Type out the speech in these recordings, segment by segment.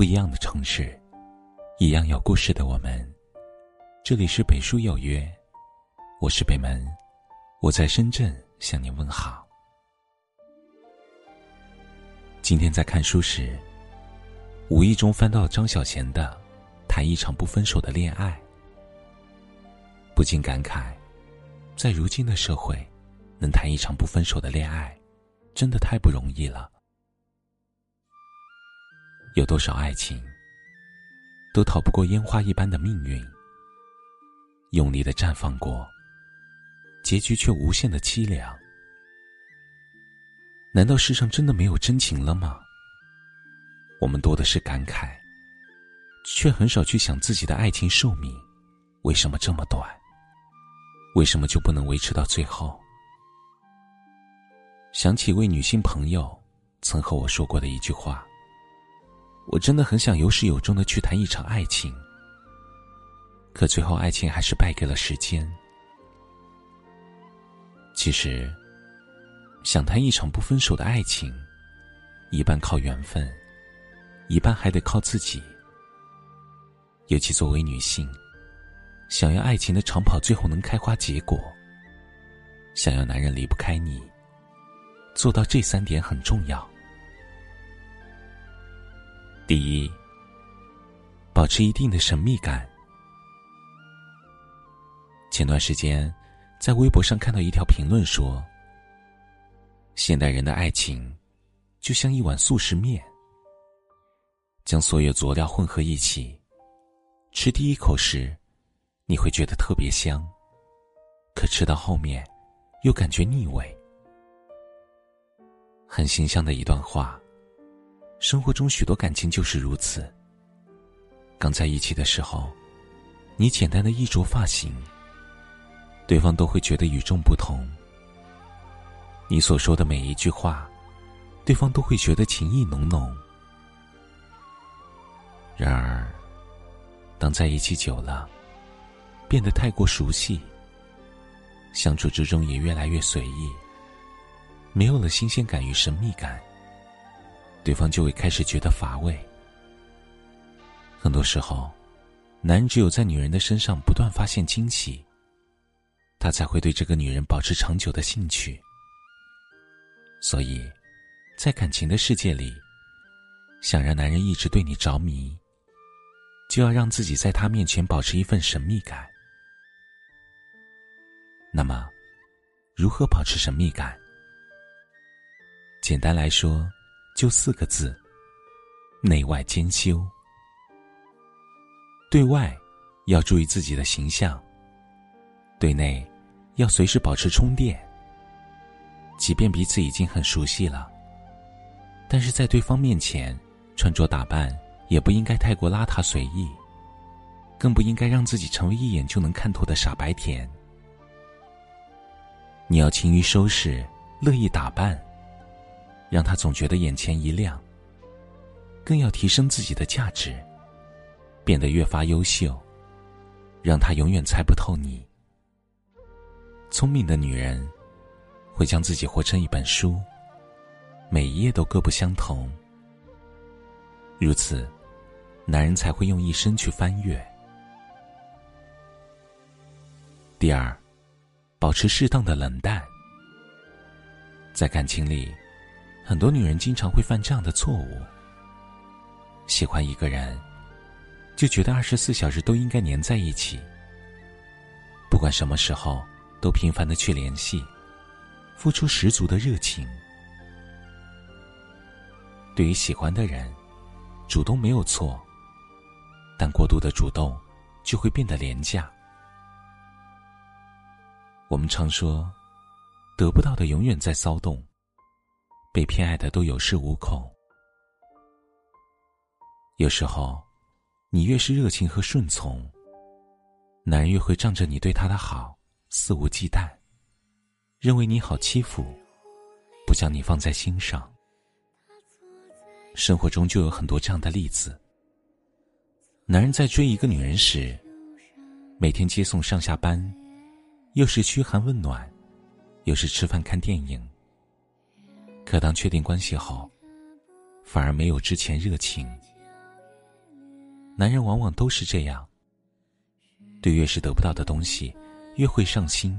不一样的城市，一样有故事的我们。这里是北书有约，我是北门，我在深圳向您问好。今天在看书时，无意中翻到张小娴的《谈一场不分手的恋爱》，不禁感慨，在如今的社会，能谈一场不分手的恋爱，真的太不容易了。有多少爱情，都逃不过烟花一般的命运。用力的绽放过，结局却无限的凄凉。难道世上真的没有真情了吗？我们多的是感慨，却很少去想自己的爱情寿命为什么这么短？为什么就不能维持到最后？想起一位女性朋友曾和我说过的一句话。我真的很想有始有终的去谈一场爱情，可最后爱情还是败给了时间。其实，想谈一场不分手的爱情，一半靠缘分，一半还得靠自己。尤其作为女性，想要爱情的长跑最后能开花结果，想要男人离不开你，做到这三点很重要。第一，保持一定的神秘感。前段时间，在微博上看到一条评论说：“现代人的爱情，就像一碗速食面，将所有佐料混合一起，吃第一口时，你会觉得特别香，可吃到后面，又感觉腻味。”很形象的一段话。生活中许多感情就是如此。刚在一起的时候，你简单的衣着发型，对方都会觉得与众不同。你所说的每一句话，对方都会觉得情意浓浓。然而，当在一起久了，变得太过熟悉，相处之中也越来越随意，没有了新鲜感与神秘感。对方就会开始觉得乏味。很多时候，男人只有在女人的身上不断发现惊喜，他才会对这个女人保持长久的兴趣。所以，在感情的世界里，想让男人一直对你着迷，就要让自己在他面前保持一份神秘感。那么，如何保持神秘感？简单来说。就四个字：内外兼修。对外要注意自己的形象，对内要随时保持充电。即便彼此已经很熟悉了，但是在对方面前穿着打扮也不应该太过邋遢随意，更不应该让自己成为一眼就能看透的傻白甜。你要勤于收拾，乐意打扮。让他总觉得眼前一亮。更要提升自己的价值，变得越发优秀，让他永远猜不透你。聪明的女人，会将自己活成一本书，每一页都各不相同。如此，男人才会用一生去翻阅。第二，保持适当的冷淡，在感情里。很多女人经常会犯这样的错误：喜欢一个人，就觉得二十四小时都应该黏在一起，不管什么时候都频繁的去联系，付出十足的热情。对于喜欢的人，主动没有错，但过度的主动就会变得廉价。我们常说，得不到的永远在骚动。被偏爱的都有恃无恐。有时候，你越是热情和顺从，男人越会仗着你对他的好肆无忌惮，认为你好欺负，不将你放在心上。生活中就有很多这样的例子：男人在追一个女人时，每天接送上下班，又是嘘寒问暖，又是吃饭看电影。可当确定关系后，反而没有之前热情，男人往往都是这样，对越是得不到的东西，越会上心；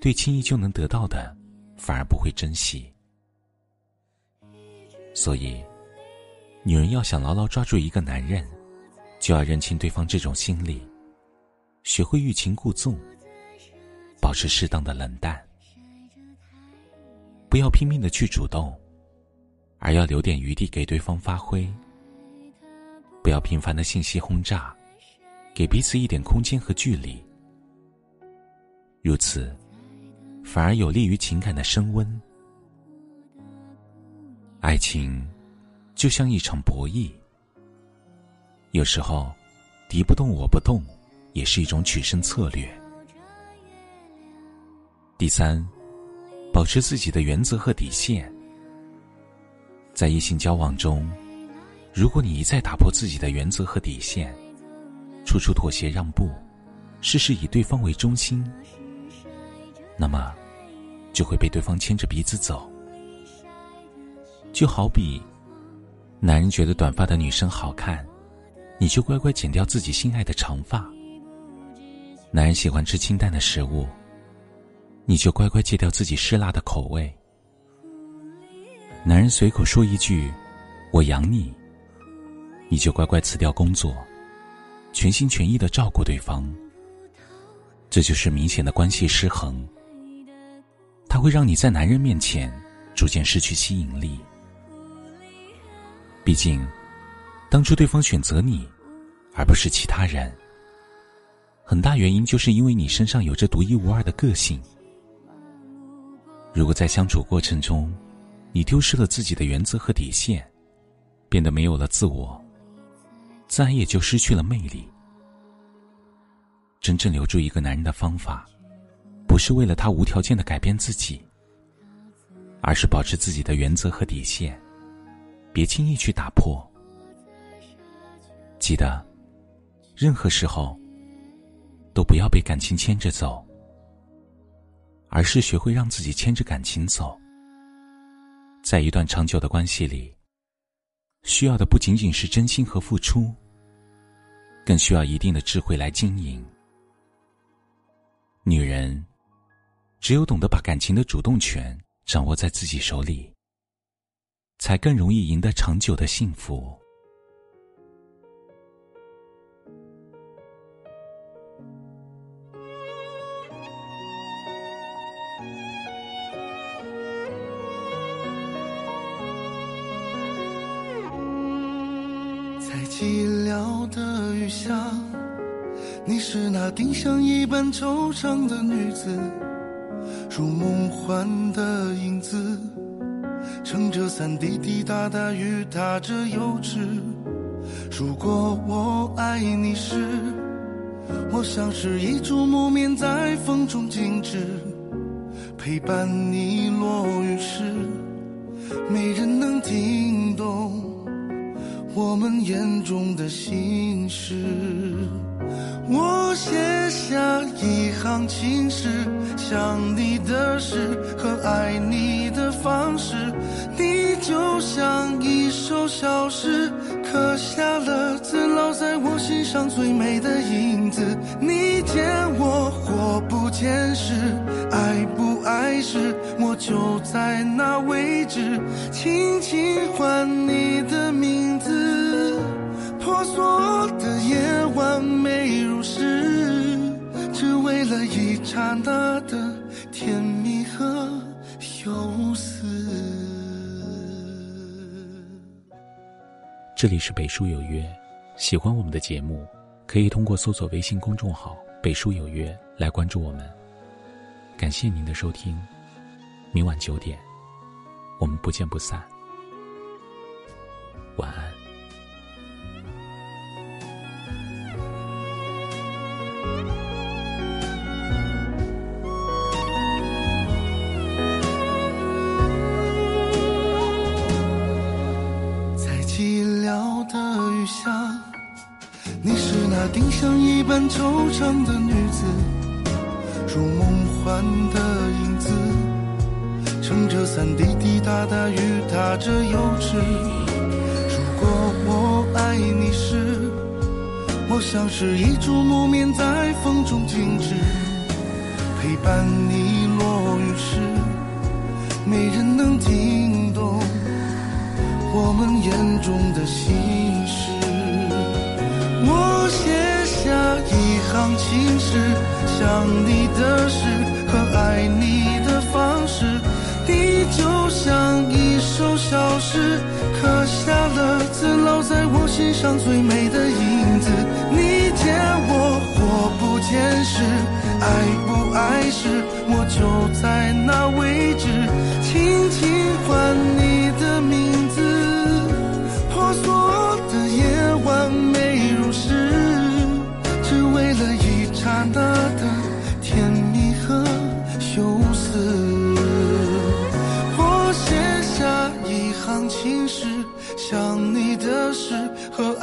对轻易就能得到的，反而不会珍惜。所以，女人要想牢牢抓住一个男人，就要认清对方这种心理，学会欲擒故纵，保持适当的冷淡，不要拼命的去主动，而要留点余地给对方发挥。不要频繁的信息轰炸，给彼此一点空间和距离。如此，反而有利于情感的升温。爱情，就像一场博弈。有时候，敌不动我不动，也是一种取胜策略。第三，保持自己的原则和底线。在异性交往中。如果你一再打破自己的原则和底线，处处妥协让步，事事以对方为中心，那么就会被对方牵着鼻子走。就好比，男人觉得短发的女生好看，你就乖乖剪掉自己心爱的长发；男人喜欢吃清淡的食物，你就乖乖戒掉自己嗜辣的口味；男人随口说一句“我养你”。你就乖乖辞掉工作，全心全意的照顾对方。这就是明显的关系失衡，它会让你在男人面前逐渐失去吸引力。毕竟，当初对方选择你，而不是其他人，很大原因就是因为你身上有着独一无二的个性。如果在相处过程中，你丢失了自己的原则和底线，变得没有了自我。自然也就失去了魅力。真正留住一个男人的方法，不是为了他无条件的改变自己，而是保持自己的原则和底线，别轻易去打破。记得，任何时候都不要被感情牵着走，而是学会让自己牵着感情走。在一段长久的关系里，需要的不仅仅是真心和付出。更需要一定的智慧来经营。女人，只有懂得把感情的主动权掌握在自己手里，才更容易赢得长久的幸福。寂寥的雨下，你是那丁香一般惆怅的女子，如梦幻的影子，撑着伞滴滴答答雨打着幼稚。如果我爱你时，我像是一株木棉在风中静止，陪伴你落雨时，没人能听懂。我们眼中的心事，我写下一行情诗，想你的事和爱你的方式，你就像一首小诗，刻下了字，烙在我心上最美的影子。你见我或不见时，爱不爱时，我就在那位置，轻轻唤你的名字。婆娑的夜晚美如诗，只为了一刹那的甜蜜和忧思。这里是北书有约，喜欢我们的节目，可以通过搜索微信公众号“北书有约”来关注我们。感谢您的收听，明晚九点，我们不见不散。晚安。在寂寥的雨下，你是那丁香一般惆怅的女子，如梦幻的影子，撑着伞滴滴答答雨打着幼稚。如果我爱你是，我像是一株木棉，在风中静止，陪伴你落雨时，没人能听懂我们眼中的心事。我写下一行情诗，想你的事和爱你的方式，你就像一首小诗，刻下了字，烙在我心上最美的影子。你见我或不见时，爱不爱时，我就在那位置，轻轻唤你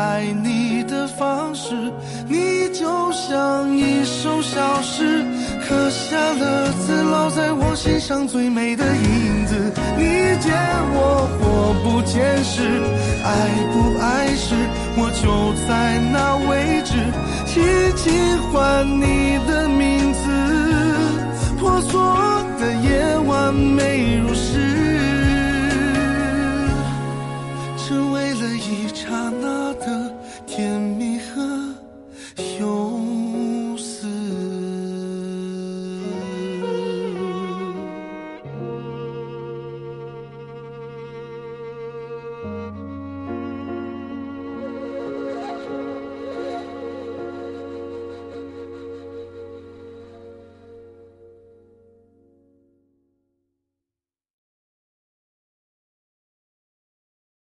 爱你的方式，你就像一首小诗，刻下了字，烙在我心上最美的影子。你见我或不见时，爱不爱时，我就在那位置，轻轻唤你的名字。婆娑的夜晚美如诗。